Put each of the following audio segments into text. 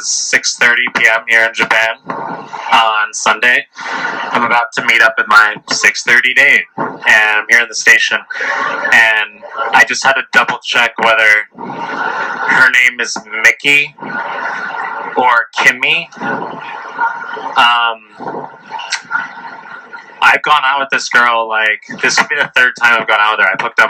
is 6:30 p.m. here in Japan on Sunday. I'm about to meet up with my 6:30 date, and I'm here in the station, and I just had to double check whether her name is Mickey or Kimmy. Um, I've gone out with this girl like this would be the third time I've gone out with her. I've hooked up.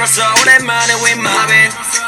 난 다 밀어서 오랜만에 we mobbing